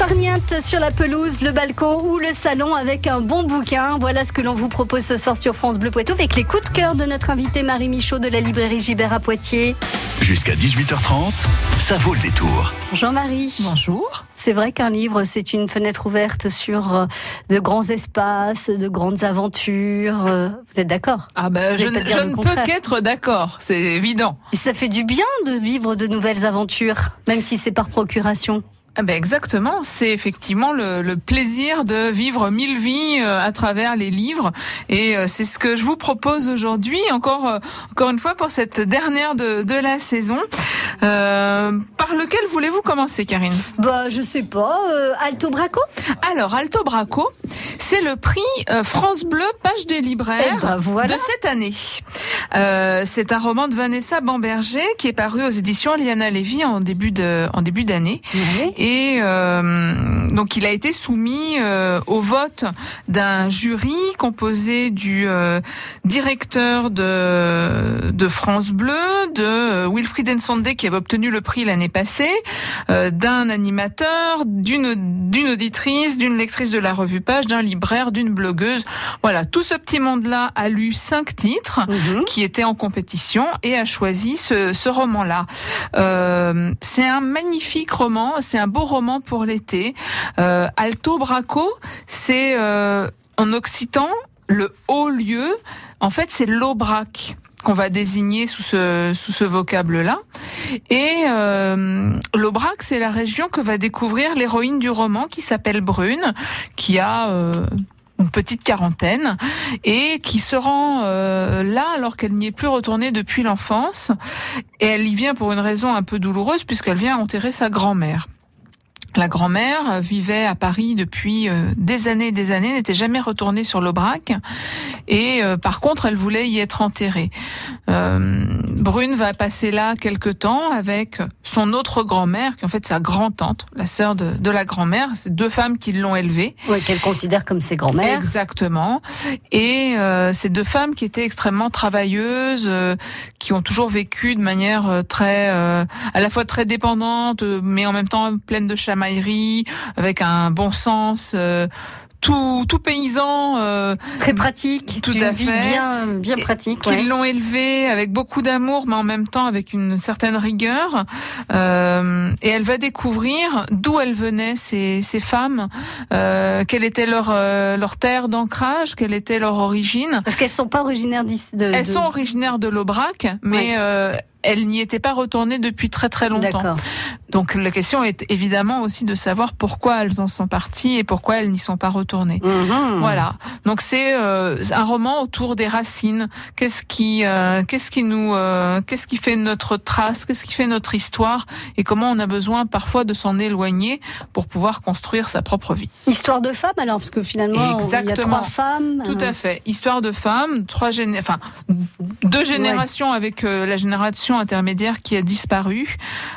Farniente sur la pelouse, le balcon ou le salon avec un bon bouquin. Voilà ce que l'on vous propose ce soir sur France Bleu Poitou avec les coups de cœur de notre invité Marie Michaud de la librairie Gibert à Poitiers. Jusqu'à 18h30, ça vaut le détour. Jean-Marie. Bonjour. C'est vrai qu'un livre, c'est une fenêtre ouverte sur euh, de grands espaces, de grandes aventures. Euh, vous êtes d'accord? Ah ben, je, ne- je ne peux qu'être d'accord, c'est évident. Et ça fait du bien de vivre de nouvelles aventures, même si c'est par procuration. Ah ben exactement, c'est effectivement le, le plaisir de vivre mille vies euh, à travers les livres et euh, c'est ce que je vous propose aujourd'hui encore euh, encore une fois pour cette dernière de, de la saison. Euh, par lequel voulez-vous commencer Karine? Bah, je sais pas. euh, Alto Braco? Alors Alto Braco, c'est le prix euh, France Bleu Page des libraires Eh ben, voilà. de cette année. Euh, c'est un roman de Vanessa Bamberger qui est paru aux éditions Liana Lévy en début de en début d'année. Et euh, donc il a été soumis euh, au vote d'un jury composé du euh, directeur de, de France Bleu, de euh, Wilfried Ensonde qui avait obtenu le prix l'année passée, euh, d'un animateur, d'une d'une auditrice, d'une lectrice de la revue Page, d'un libraire, d'une blogueuse. Voilà, tout ce petit monde-là a lu cinq titres Mhm. qui était en compétition et a choisi ce, ce roman-là. Euh, c'est un magnifique roman, c'est un beau roman pour l'été. Euh, Alto Braco, c'est euh, en occitan le haut lieu. En fait, c'est l'Aubrac qu'on va désigner sous ce, sous ce vocable-là. Et euh, l'Aubrac, c'est la région que va découvrir l'héroïne du roman qui s'appelle Brune, qui a euh, une petite quarantaine et qui se rend euh, là alors qu'elle n'y est plus retournée depuis l'enfance. Et elle y vient pour une raison un peu douloureuse puisqu'elle vient enterrer sa grand-mère. La grand-mère euh, vivait à Paris depuis euh, des années et des années, n'était jamais retournée sur l'Aubrac. Et euh, par contre, elle voulait y être enterrée. Euh, Brune va passer là quelque temps avec son autre grand-mère, qui en fait sa grand-tante, la sœur de, de la grand-mère. C'est deux femmes qui l'ont élevée. Ouais, qu'elle considère comme ses grands-mères. Exactement. Et euh, ces deux femmes qui étaient extrêmement travailleuses, euh, qui ont toujours vécu de manière très, euh, à la fois très dépendante, mais en même temps pleine de chamaillerie, avec un bon sens. euh, tout, tout paysan euh, Très pratique. Tout à vie fait. bien, bien pratique. qui ouais. l'ont élevée avec beaucoup d'amour, mais en même temps avec une certaine rigueur. Euh, et elle va découvrir d'où elles venaient ces, ces femmes, euh, quelle était leur leur terre d'ancrage, quelle était leur origine. Parce qu'elles sont pas originaires. De, Elles sont originaires de l'Aubrac, mais Ouais. Elles n'y étaient pas retournées depuis très très longtemps. Donc la question est évidemment aussi de savoir pourquoi elles en sont parties et pourquoi elles n'y sont pas retournées. Mhm. Voilà. Donc c'est euh, un roman autour des racines. Qu'est-ce qui, euh, qu'est-ce qui nous, euh, qu'est-ce qui fait notre trace, qu'est-ce qui fait notre histoire, et comment on a besoin parfois de s'en éloigner pour pouvoir construire sa propre vie? Histoire de femme alors, parce que finalement, il y a Exactement. trois femmes. Tout euh, à fait. Histoire de femmes, trois géné enfin deux générations avec la génération intermédiaire qui a disparu.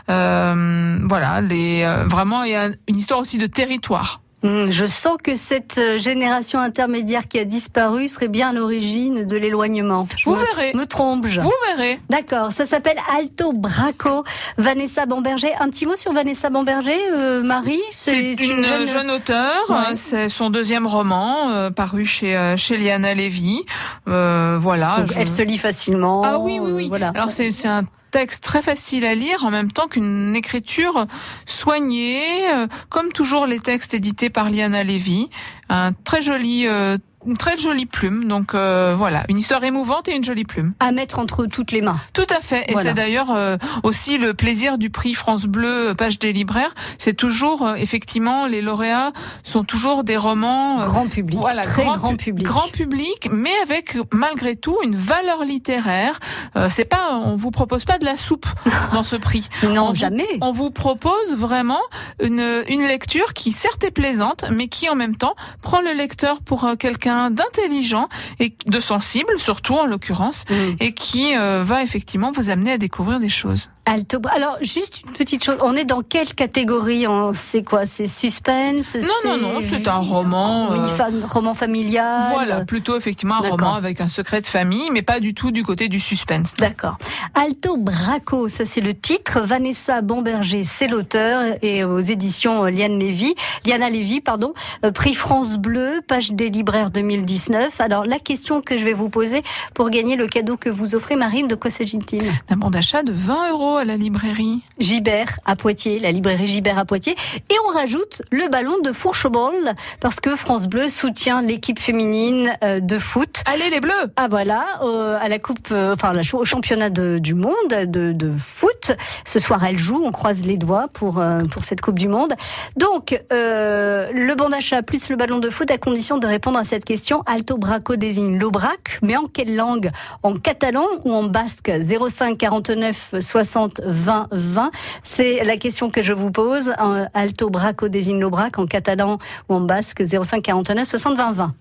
Euh, voilà, les euh, vraiment il y a une histoire aussi de territoire. Hum, Je sens que cette euh, génération intermédiaire qui a disparu serait bien à l'origine de l'éloignement. Vous me, verrez. Me trompe-je? Vous verrez. D'accord, ça s'appelle Alto Braco. Vanessa Bamberger. Un petit mot sur Vanessa Bamberger, euh, Marie? C'est une, jeune, auteure. Ouais. C'est son deuxième roman euh, paru chez chez Liana Levy. Euh, voilà. Donc, je- Elle se lit facilement. Ah oui oui oui. voilà. Alors c'est un texte très facile à lire en même temps qu'une écriture soignée, euh, comme toujours les textes édités par Liana Levy. Un très joli euh, une très jolie plume. Donc euh, voilà, une histoire émouvante et une jolie plume. À mettre entre toutes les mains. Tout à fait. Et Voilà. c'est d'ailleurs euh, aussi le plaisir du prix France Bleu euh, Page des libraires. C'est toujours euh, effectivement les lauréats sont toujours des romans euh, Grand public. voilà, très grand, pu- public. Grand public, mais avec malgré tout une valeur littéraire. Euh, c'est pas, on vous propose pas de la soupe dans ce prix. Non, On vous- jamais. On vous propose vraiment une, une lecture qui certes est plaisante, mais qui en même temps prend le lecteur pour quelqu'un quelqu'un d'intelligent et de sensible, surtout en l'occurrence, Mm. et qui euh, va effectivement vous amener à découvrir des choses. Alto. Alors, juste une petite chose. On est dans quelle catégorie C'est quoi C'est suspense Non, non, non, c'est un roman, Oui, euh, fa- roman familial. Voilà, plutôt effectivement un roman avec un secret de famille, mais pas du tout du côté du suspense. D'accord. Alto Braco, ça c'est le titre. Vanessa Bomberger, c'est l'auteur et aux éditions Liane Lévy, Liana Lévy, pardon. Euh, Prix France Bleu, page des libraires 2019. Alors la question que je vais vous poser pour gagner le cadeau que vous offrez, Marine, de quoi s'agit-il? Un bon d'achat de 20 euros à la librairie. Gibert à Poitiers, la librairie Gibert à Poitiers. Et on rajoute le ballon de fourcheball parce que France Bleu soutient l'équipe féminine euh, de foot. Allez les bleus Ah voilà, euh, à la coupe, euh, enfin la, au championnat de- du monde de, de foot. Ce soir, elle joue. On croise les doigts pour euh, pour cette Coupe du Monde. Donc le bon d'achat plus le ballon de foot à condition de répondre à cette question. Alto Braco désigne l'Aubrac, mais en quelle langue? En catalan ou en basque? 05 49 60 20 20. C'est la question que je vous pose. Alto Braco désigne l'Aubrac en catalan ou en basque 05 49 60 20 20.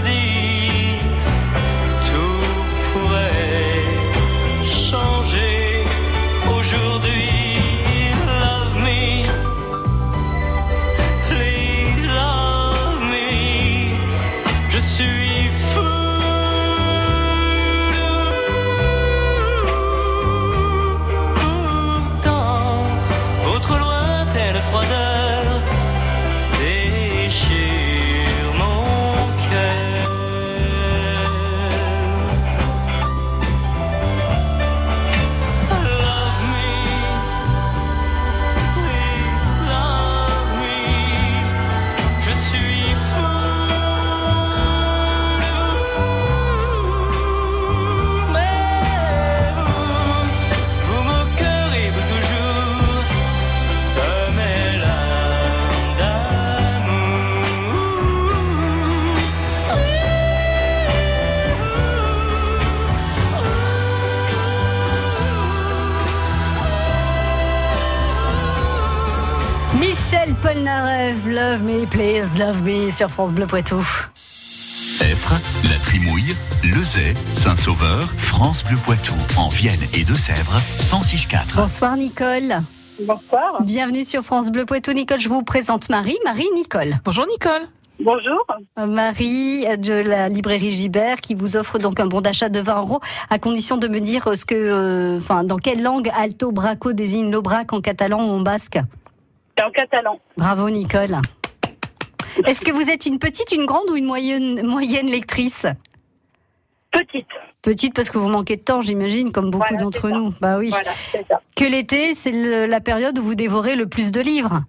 Je Please Love Me sur France Bleu Poitou. Effre, La Trimouille, Lezay, Saint-Sauveur, France Bleu Poitou, en Vienne et Deux-Sèvres, 106.4. Bonsoir Nicole. Bonsoir. Bienvenue sur France Bleu Poitou. Nicole, je vous présente Marie. Marie Nicole. Bonjour Nicole. Bonjour. Euh, Marie de la librairie Gibert qui vous offre donc un bon d'achat de 20 euros à condition de me dire ce que, euh, enfin, dans quelle langue Alto Braco désigne l'Aubrac en catalan ou en basque? C'est en catalan. Bravo Nicole. Est-ce que vous êtes une petite, une grande ou une moyenne, moyenne lectrice? Petite. Petite parce que vous manquez de temps, j'imagine, comme beaucoup Voilà, d'entre nous. Bah oui. Voilà, c'est ça. Que l'été, c'est la période où vous dévorez le plus de livres?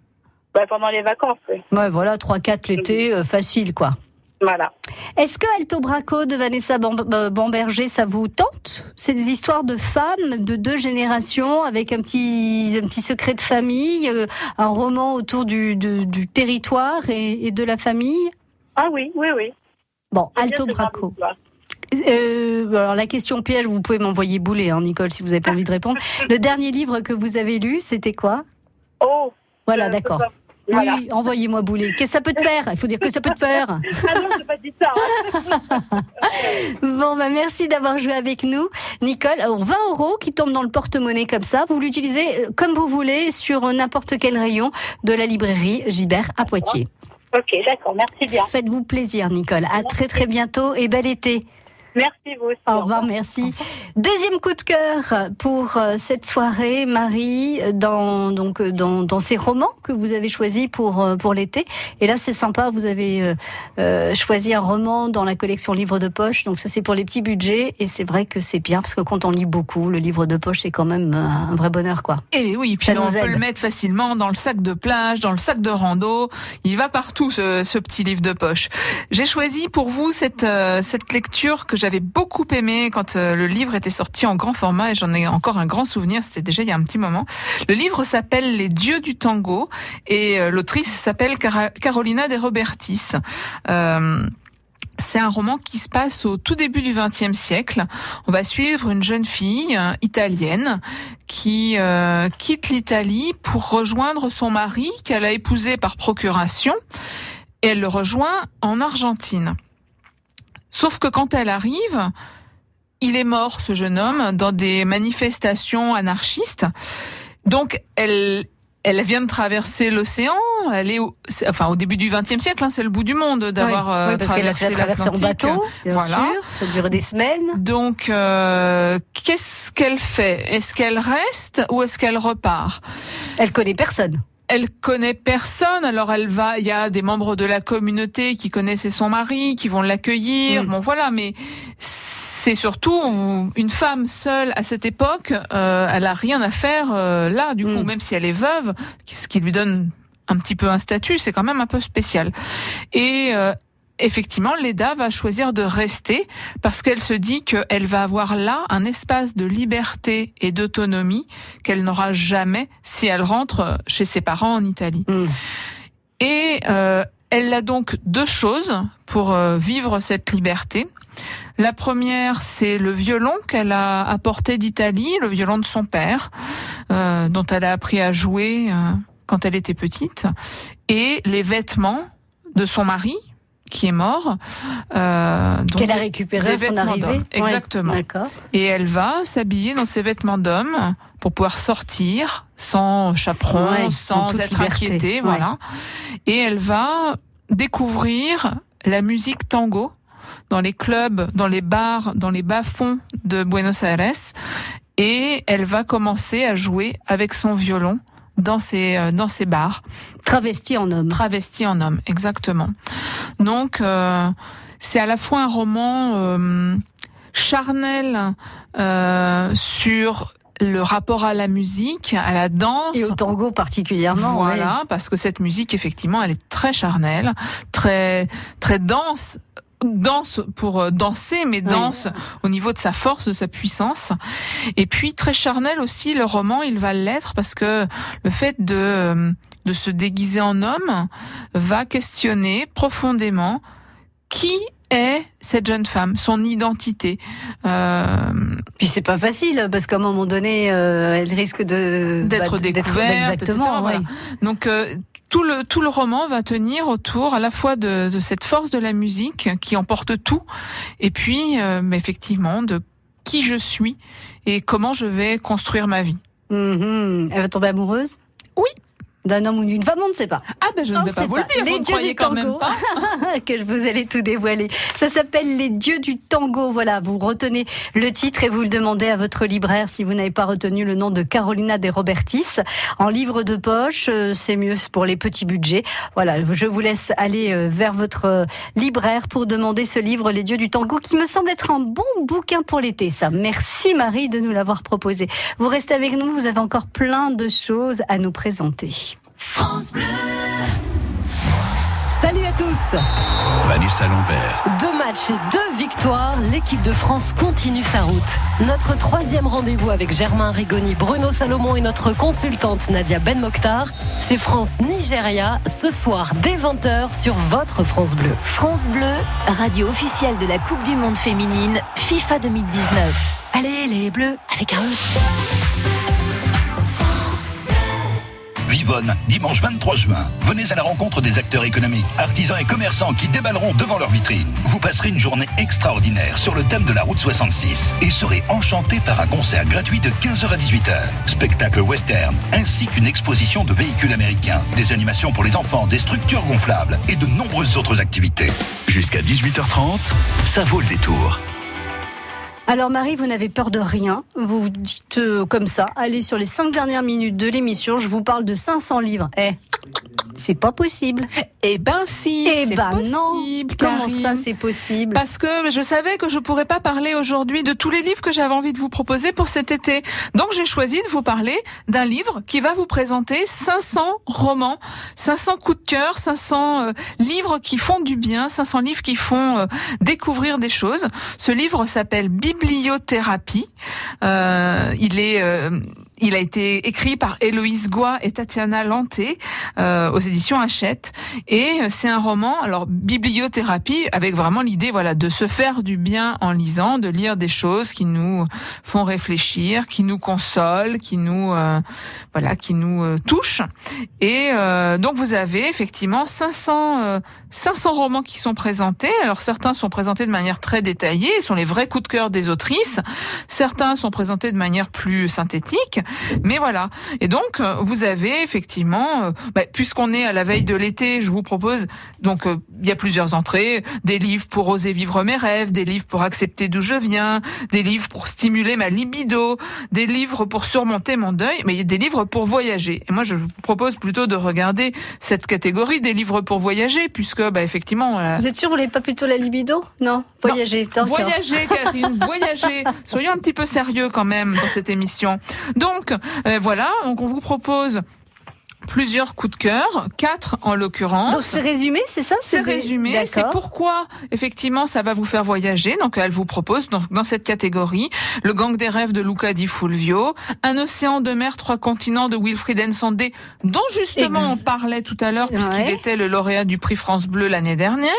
Bah, pendant les vacances, oui. Ouais, voilà, 3-4 l'été, euh, facile quoi. Voilà. Est-ce que Alto Braco de Vanessa Bam- Bamberger, ça vous tente? C'est des histoires de femmes de deux générations avec un petit, un petit secret de famille, euh, un roman autour du, du- du territoire et, et de la famille? Ah oui, oui, oui. Bon, Alto Braco. Euh, alors la question piège, vous pouvez m'envoyer bouler, hein, Nicole, si vous n'avez pas envie de répondre. Le dernier livre que vous avez lu, c'était quoi? Oh. Voilà, euh, d'accord. Voilà. Oui, envoyez-moi bouler. Qu'est-ce que ça peut te faire? Il faut dire que ça peut te faire. Ah non, pas dit ça. hein. Bon, bah merci d'avoir joué avec nous, Nicole. Alors, 20 euros qui tombent dans le porte-monnaie comme ça. Vous l'utilisez euh, comme vous voulez sur euh, n'importe quel rayon de la librairie Gibert à Poitiers. ok, d'accord. Merci bien. Faites-vous plaisir, Nicole. À très très bientôt et bel été. Merci vous aussi. Au revoir, merci. Deuxième coup de cœur pour euh, cette soirée, Marie, dans donc euh, dans, dans ces romans que vous avez choisis pour euh, pour l'été. Et là, c'est sympa, vous avez euh, choisi un roman dans la collection livre de poche. Donc ça, c'est pour les petits budgets. Et c'est vrai que c'est bien parce que quand on lit beaucoup, le livre de poche, c'est quand même un vrai bonheur, quoi. Et oui, puis Ça on nous peut aide. le mettre facilement dans le sac de plage, dans le sac de rando. Il va partout ce, ce petit livre de poche. J'ai choisi pour vous cette euh, cette lecture que j'avais beaucoup aimée quand euh, le livre était sorti en grand format et j'en ai encore un grand souvenir. C'était déjà il y a un petit moment. Le livre s'appelle Les Dieux du Tango et euh, l'autrice s'appelle Carolina de Robertis. Euh, c'est un roman qui se passe au tout début du XXe siècle. On va suivre une jeune fille italienne qui quitte l'Italie pour rejoindre son mari qu'elle a épousé par procuration et elle le rejoint en Argentine. Sauf que quand elle arrive, il est mort, ce jeune homme, dans des manifestations anarchistes. Donc, elle, elle vient de traverser l'océan. Elle est, au, enfin, au début du XXe siècle, hein, c'est le bout du monde d'avoir Oui, euh, oui, traversé l'Atlantique. Voilà. sûr. Ça dure des semaines. Donc, euh, qu'est-ce qu'elle fait? Est-ce qu'elle reste ou est-ce qu'elle repart? Elle connaît personne. Elle connaît personne, alors elle va. Il y a des membres de la communauté qui connaissaient son mari, qui vont l'accueillir. Mm. Bon, voilà, mais c'est surtout une femme seule à cette époque. euh, elle a rien à faire euh, là, du coup, Mm. même si elle est veuve, ce qui lui donne un petit peu un statut, c'est quand même un peu spécial. Et euh, effectivement, Leda va choisir de rester parce qu'elle se dit qu'elle va avoir là un espace de liberté et d'autonomie qu'elle n'aura jamais si elle rentre chez ses parents en Italie. Mm. Et euh, elle a donc deux choses pour euh, vivre cette liberté. La première, c'est le violon qu'elle a apporté d'Italie, le violon de son père, euh, dont elle a appris à jouer euh, quand elle était petite, et les vêtements de son mari, qui est mort. Euh, Qu'elle a récupéré à son arrivée. Ouais, exactement. Et elle va s'habiller dans ses vêtements d'homme pour pouvoir sortir sans chaperon, Ouais, sans être liberté. inquiétée, Ouais. voilà. Et elle va découvrir la musique tango dans les clubs, dans les bars, dans les bas-fonds de Buenos Aires. Et elle va commencer à jouer avec son violon dans ces, euh, dans ces bars Travesti en homme. travesti en homme, exactement. Donc, euh, c'est à la fois un roman euh, charnel euh, sur le rapport à la musique, à la danse. Et au tango particulièrement. Voilà, ouais. parce que cette musique, effectivement, elle est très charnelle, très très dense, danse pour euh, danser, mais Oui. danse au niveau de sa force, de sa puissance. Et puis très charnel aussi, le roman, il va l'être parce que le fait de euh, de se déguiser en homme va questionner profondément qui est cette jeune femme, son identité. Euh, Puis c'est pas facile parce qu'à un moment donné, euh, elle risque de D'être bah, découverte, exactement. etc., voilà. Donc euh, tout le tout le roman va tenir autour à la fois de, de cette force de la musique qui emporte tout, et puis euh, effectivement de qui je suis et comment je vais construire ma vie. Mhm. Elle va tomber amoureuse? Oui. D'un homme ou d'une femme, on ne sait pas. Ah ben je ne vais pas vous pas. le dire, Les vous dieux du tango. que je vous allais tout dévoiler. Ça s'appelle Les Dieux du Tango. Voilà, vous retenez le titre et vous le demandez à votre libraire si vous n'avez pas retenu le nom de Carolina de Robertis. En livre de poche, euh, c'est mieux pour les petits budgets. Voilà, je vous laisse aller euh, vers votre euh, libraire pour demander ce livre Les Dieux du Tango qui me semble être un bon bouquin pour l'été. Ça, merci Marie de nous l'avoir proposé. Vous restez avec nous, vous avez encore plein de choses à nous présenter. Salut à tous Vanessa Lambert. Deux matchs et deux victoires, l'équipe de France continue sa route. Notre troisième rendez-vous avec Germain Rigoni, Bruno Salomon et notre consultante Nadia Ben Mokhtar, c'est France-Nigeria ce soir dès 20h sur votre France Bleu. France Bleu, radio officielle de la Coupe du Monde féminine FIFA 2019. Allez les bleus avec un E. Dimanche 23 juin. Venez à la rencontre des acteurs économiques, artisans et commerçants qui déballeront devant leur vitrine. Vous passerez une journée extraordinaire sur le thème de la route 66 et serez enchanté par un concert gratuit de 15h à 18h. Spectacle western, ainsi qu'une exposition de véhicules américains, des animations pour les enfants, des structures gonflables et de nombreuses autres activités. Jusqu'à 18h30, ça vaut le détour. Alors Marie, vous n'avez peur de rien. Vous vous dites euh, comme ça, allez sur les cinq dernières minutes de l'émission, je vous parle de 500 livres. Eh, c'est pas possible. Eh ben si, Eh ben possible. non. Comment ça c'est possible Parce que je savais que je pourrais pas parler aujourd'hui de tous les livres que j'avais envie de vous proposer pour cet été. Donc j'ai choisi de vous parler d'un livre qui va vous présenter 500 romans, 500 coups de cœur, 500 euh, livres qui font du bien, 500 livres qui font euh, découvrir des choses. Ce livre s'appelle Bibliothérapie. Euh, il est euh, il a été écrit par Héloïse Goua et Tatiana Lanté euh, aux éditions Hachette et euh, c'est un roman alors bibliothérapie avec vraiment l'idée voilà de se faire du bien en lisant, de lire des choses qui nous font réfléchir, qui nous consolent, qui nous euh, voilà, qui nous euh, touchent et euh, donc vous avez effectivement 500 euh, 500 romans qui sont présentés. Alors certains sont présentés de manière très détaillée, sont les vrais coups de cœur des autrices. Certains sont présentés de manière plus synthétique, mais voilà. Et donc euh, vous avez effectivement, euh, bah, puisqu'on est à la veille de l'été, je vous propose donc euh, il y a plusieurs entrées, des livres pour oser vivre mes rêves, des livres pour accepter d'où je viens, des livres pour stimuler ma libido, des livres pour surmonter mon deuil, mais il y a des livres pour voyager. Et moi je vous propose plutôt de regarder cette catégorie des livres pour voyager, puisque bah, effectivement euh, Vous êtes sûr, vous n'avez pas plutôt la libido? Non Voyager. d'accord. Voyager, Karine, voyager. Soyons un petit peu sérieux quand même dans cette émission. Donc, euh, voilà, donc on vous propose plusieurs coups de cœur, quatre en l'occurrence. Donc c'est résumé, c'est ça? C'est résumé, c'est pourquoi effectivement ça va vous faire voyager. Donc elle vous propose dans, dans cette catégorie le gang des rêves de Luca Di Fulvio, un océan de mer, trois continents de Wilfried Nsondé, dont justement Ex- on parlait tout à l'heure puisqu'il Ouais. était le lauréat du prix France Bleu l'année dernière,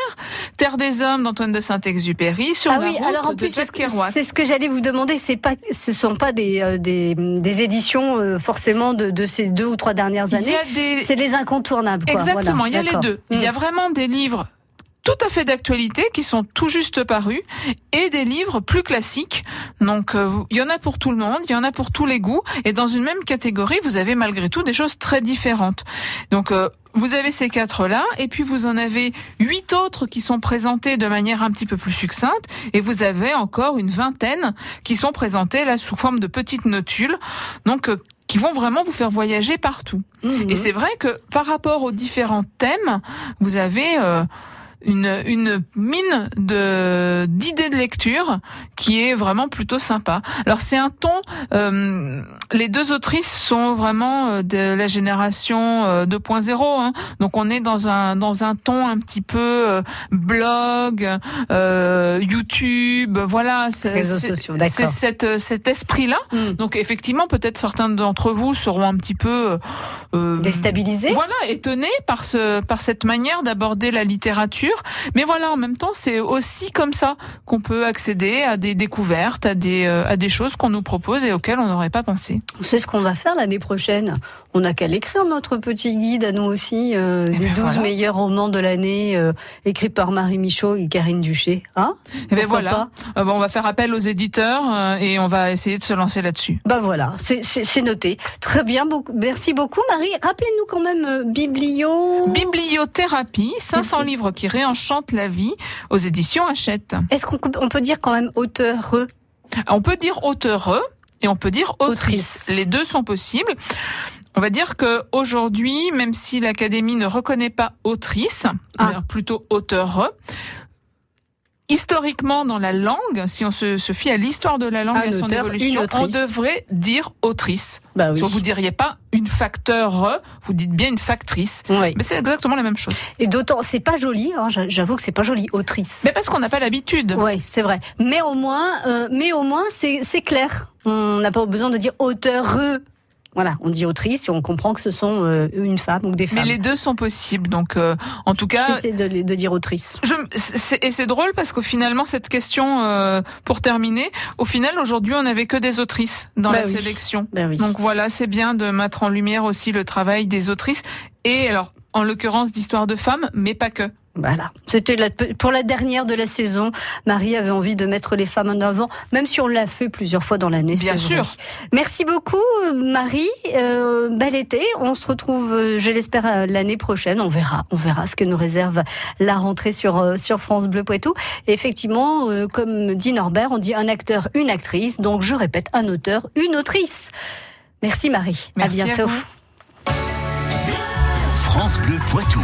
Terre des hommes d'Antoine de Saint-Exupéry, sur Ah la oui, route alors en de plus, c'est ce, que- Kerouac. c'est ce que j'allais vous demander. C'est pas, ce sont pas des, euh, des, des éditions euh, forcément de, de ces deux ou trois dernières années. Des C'est les incontournables. Quoi. Exactement, Voilà, il y a les deux. Il y a Mm. vraiment des livres tout à fait d'actualité qui sont tout juste parus et des livres plus classiques. Donc euh, il y en a pour tout le monde, il y en a pour tous les goûts et dans une même catégorie, vous avez malgré tout des choses très différentes. Donc euh, vous avez ces quatre-là, et puis vous en avez huit autres qui sont présentés de manière un petit peu plus succincte, et vous avez encore une vingtaine qui sont présentés là sous forme de petites notules, donc euh, qui vont vraiment vous faire voyager partout. Mhm. Et c'est vrai que par rapport aux différents thèmes, vous avez euh, une, une mine de d'idées de lecture qui est vraiment plutôt sympa. Alors c'est un ton. euh, les deux autrices sont vraiment euh, de la génération euh, 2.0, hein. donc on est dans un dans un ton un petit peu euh, blog, euh, YouTube, voilà. c'est- Réseaux c'est- sociaux, d'accord. C'est cet cet esprit là. Mm. Donc effectivement, peut-être certains d'entre vous seront un petit peu euh, Déstabilisé voilà, étonné par ce par cette manière d'aborder la littérature. Sûr. Mais voilà, en même temps, c'est aussi comme ça qu'on peut accéder à des découvertes, à des, euh, à des choses qu'on nous propose et auxquelles on n'aurait pas pensé. C'est ce qu'on va faire l'année prochaine? On n'a qu'à l'écrire, notre petit guide à nous aussi, euh, des 12 voilà. meilleurs romans de l'année, euh, écrits par Marie Michaud et Karine Duché. Hein? Et ben Pourquoi voilà, Euh, bon, on va faire appel aux éditeurs euh, et on va essayer de se lancer là-dessus. Ben voilà, c'est- noté. Très bien, beaucoup, merci beaucoup Marie. Rappelez-nous quand même Biblio... Bibliothérapie, 500 livres qui réenchantent la vie aux éditions Hachette. Est-ce qu'on peut- on peut dire quand même auteur On peut dire auteureux et on peut dire autrice. Autrice. Les deux sont possibles. On va dire que aujourd'hui, même si l'Académie ne reconnaît pas autrice, Ah. plutôt auteureux, historiquement dans la langue, si on se, se fie à l'histoire de la langue et à son auteur, évolution, on devrait dire autrice. Bah oui. Si vous diriez pas une facteur, vous dites bien une factrice. Oui. Mais c'est exactement la même chose. Et d'autant, c'est pas joli, hein, j'a- j'avoue que c'est pas joli, autrice. Mais parce qu'on n'a pas l'habitude. Oui, c'est vrai. Mais au moins, euh, mais au moins, c'est c'est clair. On n'a pas besoin de dire auteureux. Voilà, on dit autrice et on comprend que ce sont euh, une femme ou des Mais femmes. les deux sont possibles. Donc, euh, en tout cas, J'essaie de, de dire autrice. Je, c'est- et c'est drôle parce qu'au finalement cette question, euh, pour terminer, au final aujourd'hui on n'avait que des autrices dans Bah la oui. sélection. Ben oui. Donc voilà, c'est bien de mettre en lumière aussi le travail des autrices et alors en l'occurrence d'histoires de femmes, mais pas que. Voilà. C'était pour la dernière de la saison. Marie avait envie de mettre les femmes en avant, même si on l'a fait plusieurs fois dans l'année. Bien vrai. sûr. Merci beaucoup, Marie. Euh, bel été. On se retrouve, euh, je l'espère, euh, l'année prochaine. On verra. On verra ce que nous réserve la rentrée sur, sur France Bleu Poitou. Et effectivement, euh, comme dit Norbert, on dit un acteur, une actrice. Donc, je répète, un auteur, une autrice. Merci, Marie. Merci à bientôt. France Bleu Poitou.